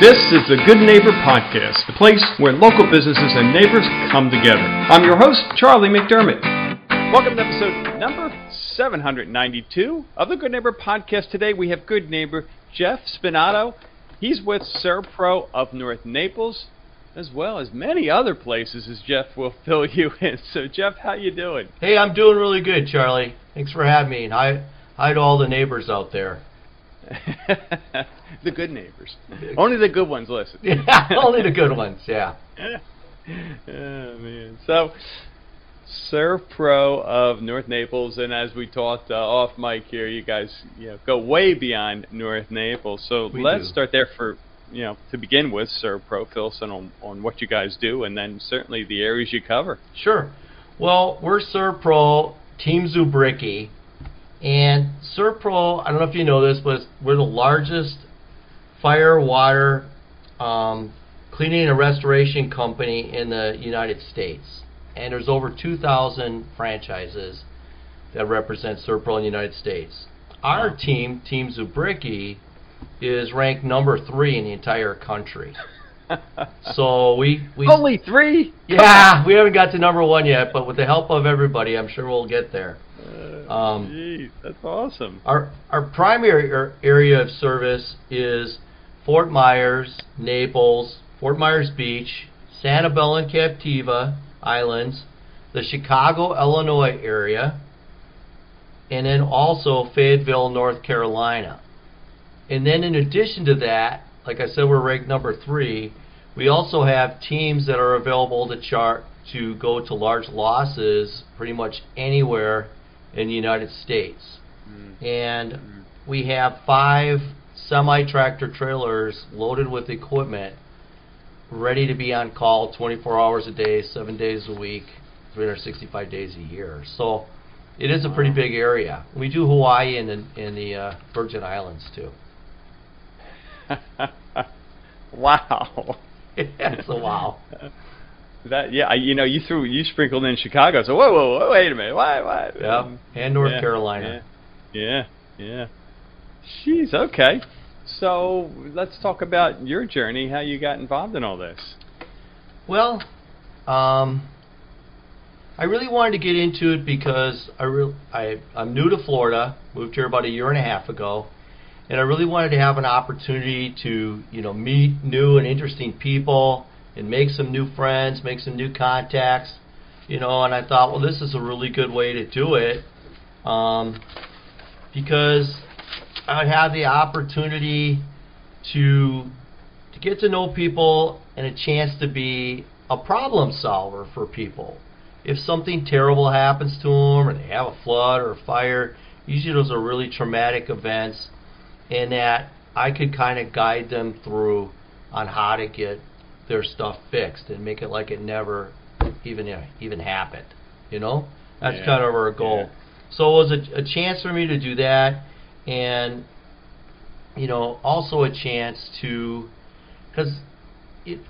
This is the Good Neighbor Podcast, the place where local businesses and neighbors come together. I'm your host, Charlie McDermott. Welcome to episode number 792 of the Good Neighbor Podcast. Today we have good neighbor Jeff Spinato. He's with ServPro of North Naples, as well as many other places, as Jeff will fill you in. So, Jeff, how you doing? Hey, I'm doing really good, Charlie. Thanks for having me. And hi, hi to all the neighbors out there. the good neighbors. Only the good ones listen. yeah, only the good ones. Yeah. oh man. So, ServPro of North Naples, and as we talked uh, off mic here, you guys you know go way beyond North Naples. So We let's do. start there for you know to begin with ServPro. Pro in on, on what you guys do, and then certainly the areas you cover. Sure. Well, we're ServPro Team Zubricki, and ServPro. I don't know if you know this, but we're the largest fire, water, um, cleaning and restoration company in the United States. And there's over 2,000 franchises that represent ServPro in the United States. Our team, Team Zubricki, is ranked number three in the entire country. So we, we Only three. yeah, we haven't got to number one yet, but with the help of everybody, I'm sure we'll get there. Uh, Um, geez, that's awesome. Our our primary ar- area of service is Fort Myers, Naples, Fort Myers Beach, Sanibel and Captiva Islands, the Chicago, Illinois area, and then also Fayetteville, North Carolina. And then in addition to that, like I said, we're ranked number three. We also have teams that are available to chart to go to large losses pretty much anywhere in the United States Mm. and we have five semi tractor trailers loaded with equipment ready to be on call 24 hours a day, seven days a week, 365 days a year. So it is a pretty big area. We do Hawaii and the, and the uh, Virgin Islands too. wow. That's a wow. That yeah, I, you know, you threw you sprinkled in Chicago. So whoa, whoa, whoa wait a minute, why, why? Yeah, and North Yeah, Carolina. Yeah, yeah, yeah. Jeez, okay. So let's talk about your journey, how you got involved in all this. Well, um, I really wanted to get into it because I re- I I'm new to Florida, moved here about a year and a half ago, and I really wanted to have an opportunity to you know meet new and interesting people and make some new friends, make some new contacts, you know. And I thought, well, this is a really good way to do it, um, because I would have the opportunity to to get to know people and a chance to be a problem solver for people. If something terrible happens to them, or they have a flood or a fire, usually those are really traumatic events, and that I could kind of guide them through on how to get their stuff fixed and make it like it never even even happened. You know, that's Yeah. kind of our goal. Yeah. So it was a, a chance for me to do that, and you know, also a chance to, because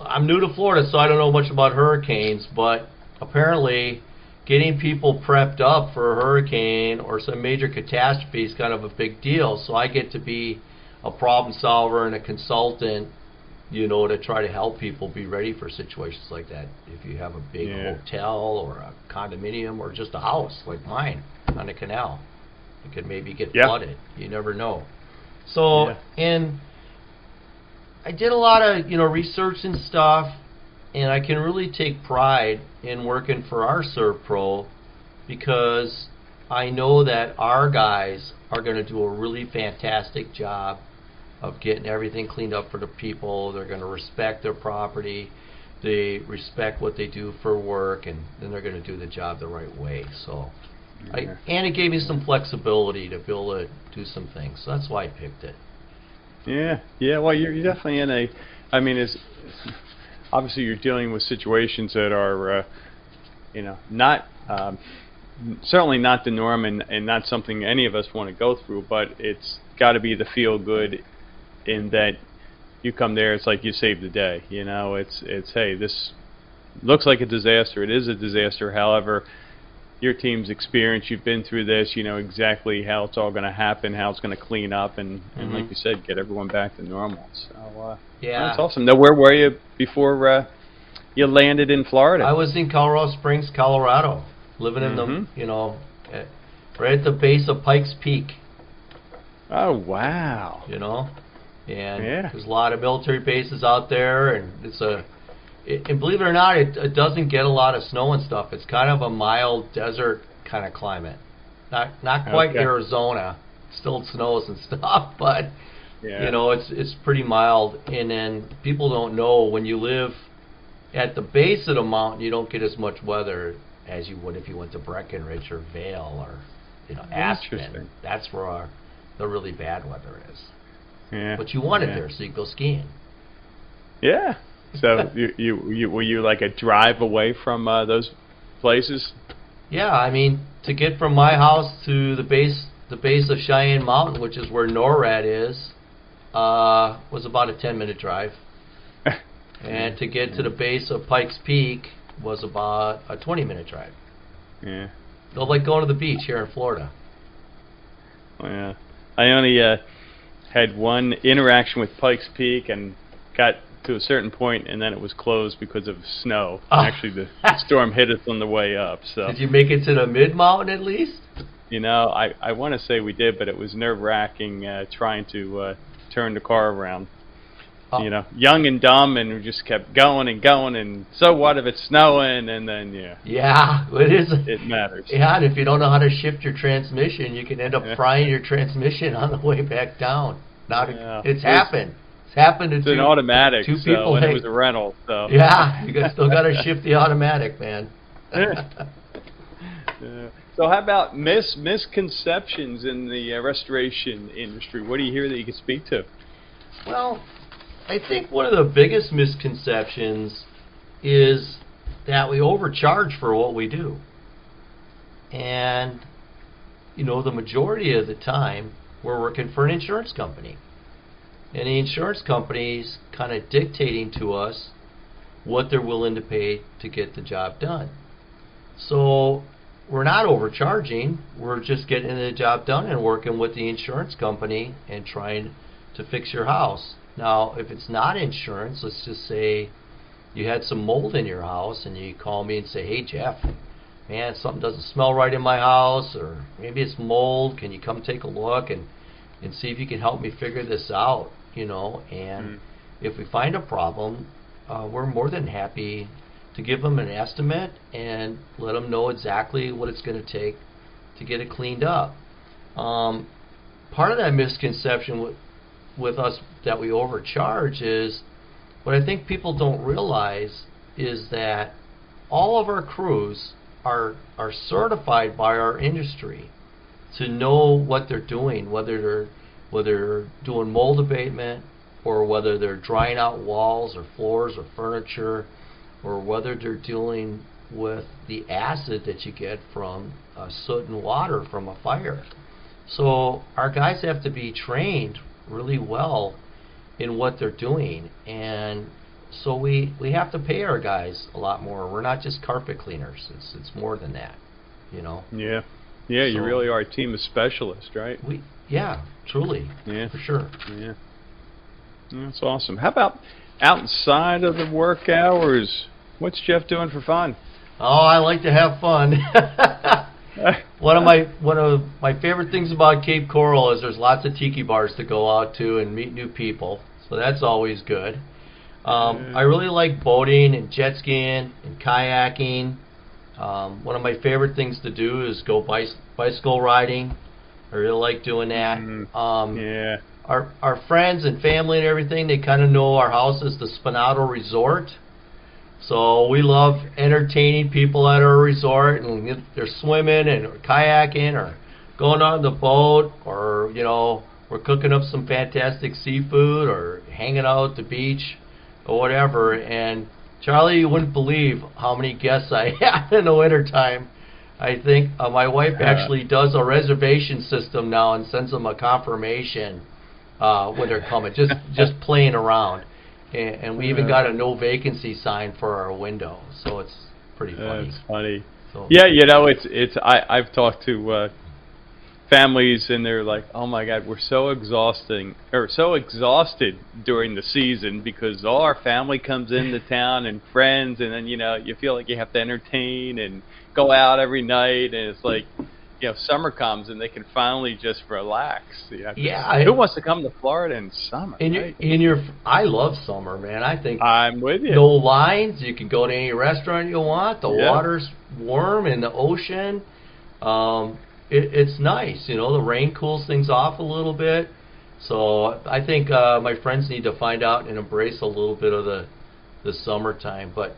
I'm new to Florida, so I don't know much about hurricanes, but apparently getting people prepped up for a hurricane or some major catastrophe is kind of a big deal. So I get to be a problem solver and a consultant, you know, to try to help people be ready for situations like that. If you have a big Yeah. hotel or a condominium or just a house like mine on a canal, it could maybe get Yeah. flooded. You never know. So Yeah. and I did a lot of you know research and stuff, and I can really take pride in working for our ServPro because I know that our guys are going to do a really fantastic job of getting everything cleaned up for the people. They're going to respect their property. They respect what they do for work, and then they're going to do the job the right way. So, I, and it gave me some flexibility to be able to do some things. So that's why I picked it. Yeah, yeah. Well, you're, you're definitely in a. I mean, is obviously you're dealing with situations that are, uh, you know, not um, certainly not the norm, and, and not something any of us want to go through. But it's got to be the feel good, in that you come there, it's like you saved the day. You know, it's it's hey, this looks like a disaster. It is a disaster. However, your team's experience. You've been through this. You know exactly how it's all going to happen, how it's going to clean up, and, and Mhm. like you said, get everyone back to normal. So uh, Yeah. that's awesome. Now, where were you before uh, you landed in Florida? I was in Colorado Springs, Colorado, living in Mhm. the, you know, right at the base of Pikes Peak, oh wow. you know, and Yeah. there's a lot of military bases out there, and it's a, it, and believe it or not, it, it doesn't get a lot of snow and stuff. It's kind of a mild desert kind of climate, not not quite Okay. Arizona. Still snows and stuff, but Yeah. you know it's it's pretty mild. And then people don't know when you live at the base of the mountain, you don't get as much weather as you would if you went to Breckenridge or Vail or you know Aspen. That's where our, the really bad weather is. Yeah. But you want it yeah. there so you go skiing. Yeah. So you, you you were you like a drive away from uh, those places? Yeah, I mean to get from my house to the base the base of Cheyenne Mountain, which is where NORAD is, uh, was about a ten minute drive. And to get to the base of Pikes Peak was about a 20 minute drive. yeah. They're like going to the beach here in Florida. Oh, Yeah. I only uh, had one interaction with Pikes Peak and got to a certain point, and then it was closed because of snow. Oh. Actually, the storm hit us on the way up. So Did you make it to the mid mountain at least? you know, I I want to say we did, but it was nerve wracking uh, trying to uh, turn the car around. Oh. You know, young and dumb, and we just kept going and going. And so what if it's snowing? And then yeah, Yeah, it is. it matters. Yeah, and if you don't know how to shift your transmission, you can end up Yeah. frying your transmission on the way back down. Not, Yeah. it's It's- happened. It's happened to It's two, an automatic, two so, people. and it was a rental. So yeah, you still got to shift the automatic, man. Yeah. So how about mis misconceptions in the uh, restoration industry? What do you hear that you can speak to? Well, I think one of the biggest misconceptions is that we overcharge for what we do. And, you know, the majority of the time, we're working for an insurance company. And the insurance company's kind of dictating to us what they're willing to pay to get the job done. So we're not overcharging, we're just getting the job done and working with the insurance company and trying to fix your house. Now, if it's not insurance, let's just say you had some mold in your house and you call me and say, "Hey Jeff, man, something doesn't smell right in my house or maybe it's mold. Can you come take a look and and see if you can help me figure this out?" You know, and Mm. if we find a problem, uh, we're more than happy to give them an estimate and let them know exactly what it's going to take to get it cleaned up. Um, part of that misconception with, us that we overcharge is what I think people don't realize is that all of our crews are are certified by our industry to know what they're doing, whether they're whether they're doing mold abatement or whether they're drying out walls or floors or furniture or whether they're dealing with the acid that you get from uh, soot and water from a fire. So our guys have to be trained really well in what they're doing, and so we we have to pay our guys a lot more. We're not just carpet cleaners. It's it's more than that, you know. Yeah, yeah, you really are a team of specialists, right? We yeah, truly, Yeah, for sure. yeah. That's awesome. How about outside of the work hours? What's Jeff doing for fun? Oh, I like to have fun. one of my one of my favorite things about Cape Coral is there's lots of tiki bars to go out to and meet new people. So that's always good. Um, Mm. I really like boating and jet skiing and kayaking. Um, one of my favorite things to do is go bicy- bicycle riding. I really like doing that. Mm. Um, yeah, our our friends and family and everything, they kind of know our house is the Spinato Resort. So we love entertaining people at our resort, and if they're swimming and or kayaking or going on the boat, or you know we're cooking up some fantastic seafood or hanging out at the beach or whatever. And Charlie, you wouldn't believe how many guests I have in the wintertime. I think uh, my wife actually does a reservation system now and sends them a confirmation uh, when they're coming, just just playing around. And, and we even got a no vacancy sign for our window, so it's pretty funny. that's funny. So Yeah, you know, it's it's I I've talked to uh families and they're like, "Oh my god, we're so exhausting or so exhausted during the season because all our family comes into town and friends and then, you know, you feel like you have to entertain and go out every night and it's like you know, summer comes and they can finally just relax. You know, Yeah, who I- wants to come to Florida in summer? in your right? in your I love summer, man. I think I'm with you. no lines. You can go to any restaurant you want. The Yeah. water's warm in the ocean. Um, it, it's nice. You know, the rain cools things off a little bit. So I think uh, my friends need to find out and embrace a little bit of the the summertime. But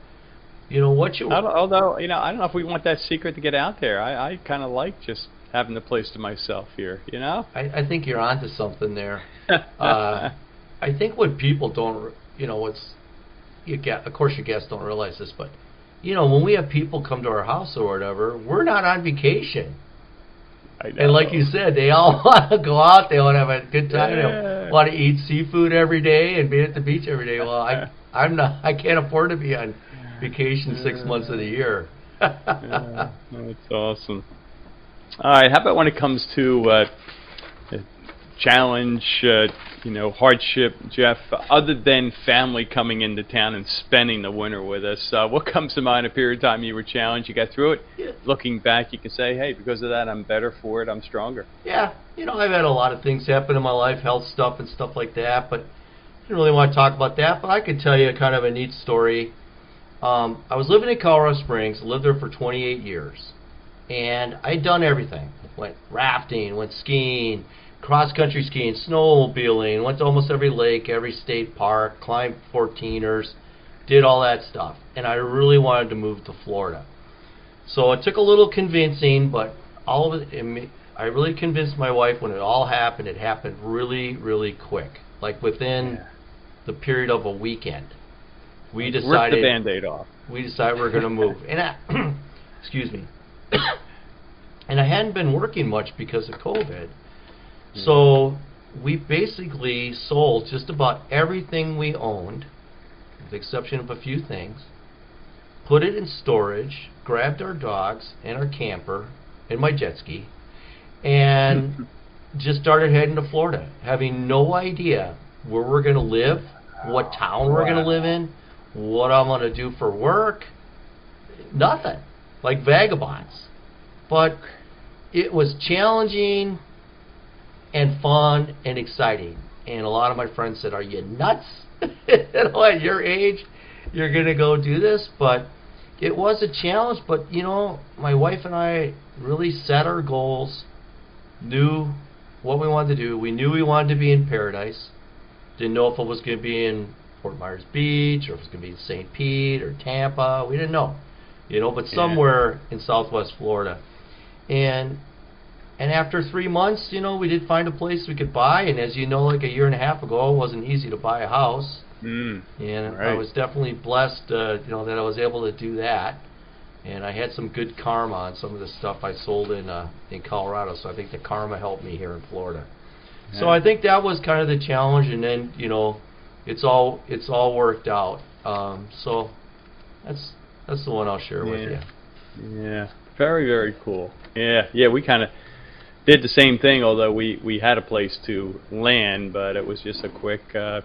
you know what you I although you know, I don't know if we want that secret to get out there. I, I kind of like just having the place to myself here. You know. I, I think you're onto something there. uh, I think what people don't, you know, what's you get. Of course, your guests don't realize this, but you know, when we have people come to our house or whatever, we're not on vacation. I know. And like you said, they all want to go out. They want to have a good time. Yeah. They want to eat seafood every day and be at the beach every day. Well, I, I'm not. I can't afford to be on vacation six months of the year. Yeah, that's awesome. All right, how about when it comes to uh, uh, challenge, uh, you know, hardship, Jeff? Other than family coming into town and spending the winter with us, uh, what comes to mind? A period of time you were challenged, you got through it. Yeah. Looking back, you can say, "Hey, because of that, I'm better for it. I'm stronger." Yeah, you know, I've had a lot of things happen in my life, health stuff and stuff like that, but I didn't really want to talk about that. But I could tell you kind of a neat story. Um, I was living in Colorado Springs, lived there for 28 years, and I'd done everything. Went rafting, went skiing, cross country skiing, snowmobiling, went to almost every lake, every state park, climbed 14ers, did all that stuff. And I really wanted to move to Florida. So it took a little convincing, but all of it, it ma- I really convinced my wife when it all happened. It happened really, really quick, like within Yeah. the period of a weekend. We Rip the decided band-aid off. we decided we are going to move. And I, excuse me. and I hadn't been working much because of COVID. Hmm. So we basically sold just about everything we owned, with the exception of a few things, put it in storage, grabbed our dogs and our camper and my jet ski, and just started heading to Florida, having no idea where we're going to live, what town we're going to live in, what I'm going to do for work. Nothing. Like vagabonds. But it was challenging and fun and exciting. And a lot of my friends said, Are you nuts? you know, at your age, you're going to go do this? But it was a challenge. But, you know, my wife and I really set our goals, knew what we wanted to do. We knew we wanted to be in paradise. Didn't know if it was going to be in Fort Myers Beach or if it was going to be in St. Pete or Tampa. We didn't know, you know, but Yeah. somewhere in Southwest Florida. And and after three months, you know, we did find a place we could buy. And as you know, like a year and a half ago, it wasn't easy to buy a house. Mm. And I was definitely blessed, uh, you know, that I was able to do that. And I had some good karma on some of the stuff I sold in uh, in Colorado. So I think the karma helped me here in Florida. So I think that was kind of the challenge, and then you know, it's all it's all worked out. Um, so that's that's the one I'll share with you. Yeah, very very cool. Yeah, yeah, we kind of did the same thing. Although we we had a place to land, but it was just a quick, uh,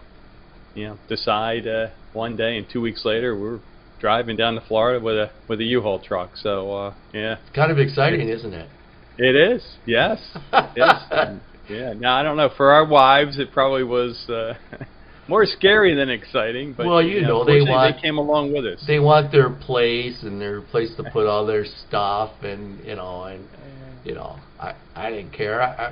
you know, decide uh, one day, and two weeks later we're driving down to Florida with a with a U-Haul truck. So uh, yeah, It's kind of exciting, isn't it? it is. Yes, yes. Yeah. Now I don't know. For our wives, it probably was. Uh, More scary than exciting, but Well, you know, they want- they came along with us. They want their place and their place to put all their stuff, and you know, and you know, I I didn't care. I, I,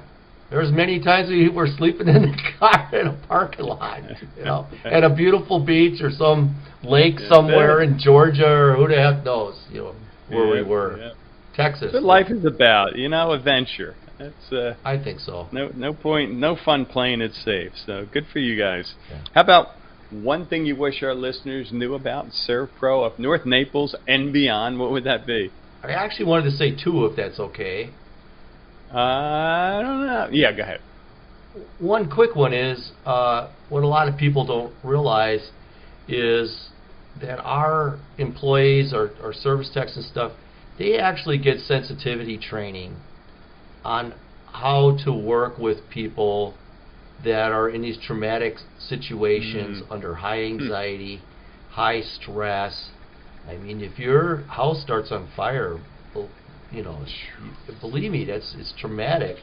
there was many times we were sleeping in the car in a parking lot, you know, at a beautiful beach or some lake Yeah, somewhere in Georgia or who the heck knows, you know, where we were. yeah. Texas. What life is about, you know, adventure. That's uh, I think so. no no point, no fun playing it safe. So good for you guys. Yeah. How about one thing you wish our listeners knew about Serve Pro of North Naples and beyond? What would that be? I actually wanted to say two, if that's okay. Uh, I don't know. Yeah, go ahead. One quick one is uh, what a lot of people don't realize is that our employees, our, our service techs and stuff, they actually get sensitivity training on how to work with people that are in these traumatic situations Mm. under high anxiety, high stress. I mean, if your house starts on fire, you know, believe me, that's it's traumatic.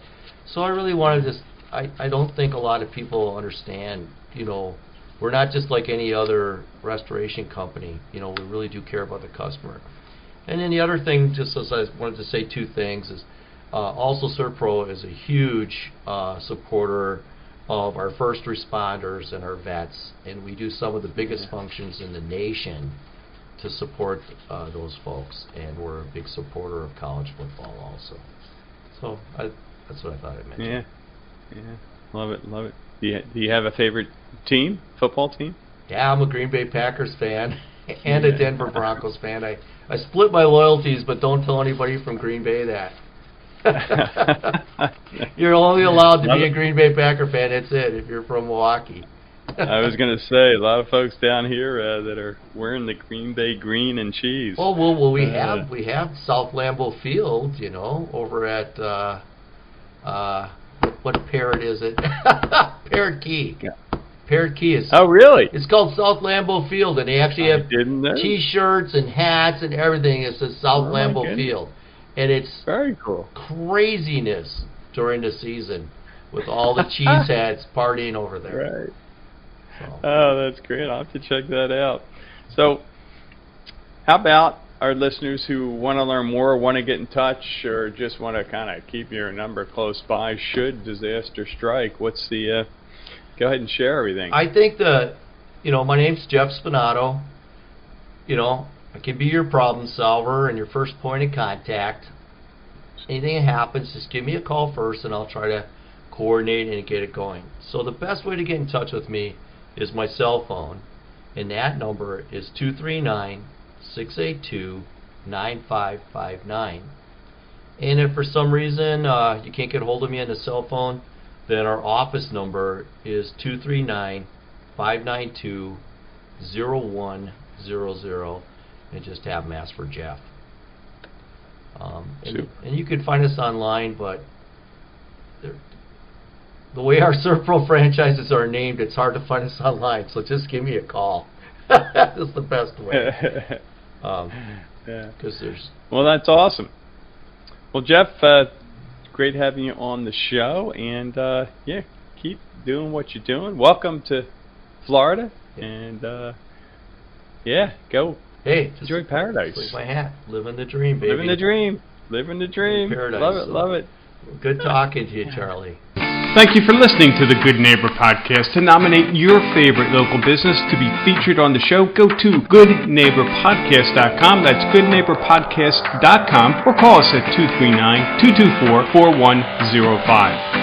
So I really wanted to. I I don't think a lot of people understand. You know, we're not just like any other restoration company. You know, we really do care about the customer. And then the other thing, just as I wanted to say two things, is also ServPro is a huge uh, supporter of our first responders and our vets, and we do some of the biggest Yeah. functions in the nation to support uh, those folks, and we're a big supporter of college football also. So I, that's what I thought I'd mention. Yeah, yeah, love it, love it. Do you, do you have a favorite team, football team? Yeah, I'm a Green Bay Packers fan and a Denver Broncos fan. I, I split my loyalties, but don't tell anybody from Green Bay that. you're only allowed to be a. Green Bay Packer fan. That's it. If you're from Milwaukee. I was gonna say a lot of folks down here uh, that are wearing the Green Bay green and cheese. Well, well, well, we Uh, have we have South Lambeau Field, you know, over at uh, uh, what parrot is it? Parrot Key. Yeah. Parrot Key is. Oh, really? It's called South Lambeau Field, and they actually have. T-shirts and hats and everything. It says South Oh, Lambeau. Field, and it's Very cool. craziness during the season with all the cheese heads partying over there. Right. So, Oh, that's great. I'll have to check that out. So, how about our listeners who want to learn more, want to get in touch, or just want to kind of keep your number close by should disaster strike? What's the? Uh, go ahead and share everything. I think that, you know, my name's Jeff Spinato. You know, I can be your problem solver and your first point of contact. Anything that happens, just give me a call first, and I'll try to coordinate and get it going. So the best way to get in touch with me is my cell phone, and that number is 239 682 9559. And if for some reason uh, you can't get a hold of me on the cell phone, then our office number is 239 592 0100 and just have them ask for Jeff. Um, and, and you can find us online, but the way our ServPro franchises are named, it's hard to find us online. So just give me a call. That's the best way. Um, yeah. Because there's Well, that's awesome. Well, Jeff, uh, great having you on the show, and uh, yeah, keep doing what you're doing. Welcome to Florida, Yeah. and uh, yeah, go hey, just enjoy paradise. Sleep my hat, living the dream, baby. Living the dream. Living the dream. Paradise. Love it. Love it. Good talking to you, Charlie. Thank you for listening to the Good Neighbor Podcast. To nominate your favorite local business to be featured on the show, go to goodneighborpodcast.com. That's goodneighborpodcast.com or call us at 239 224 4105.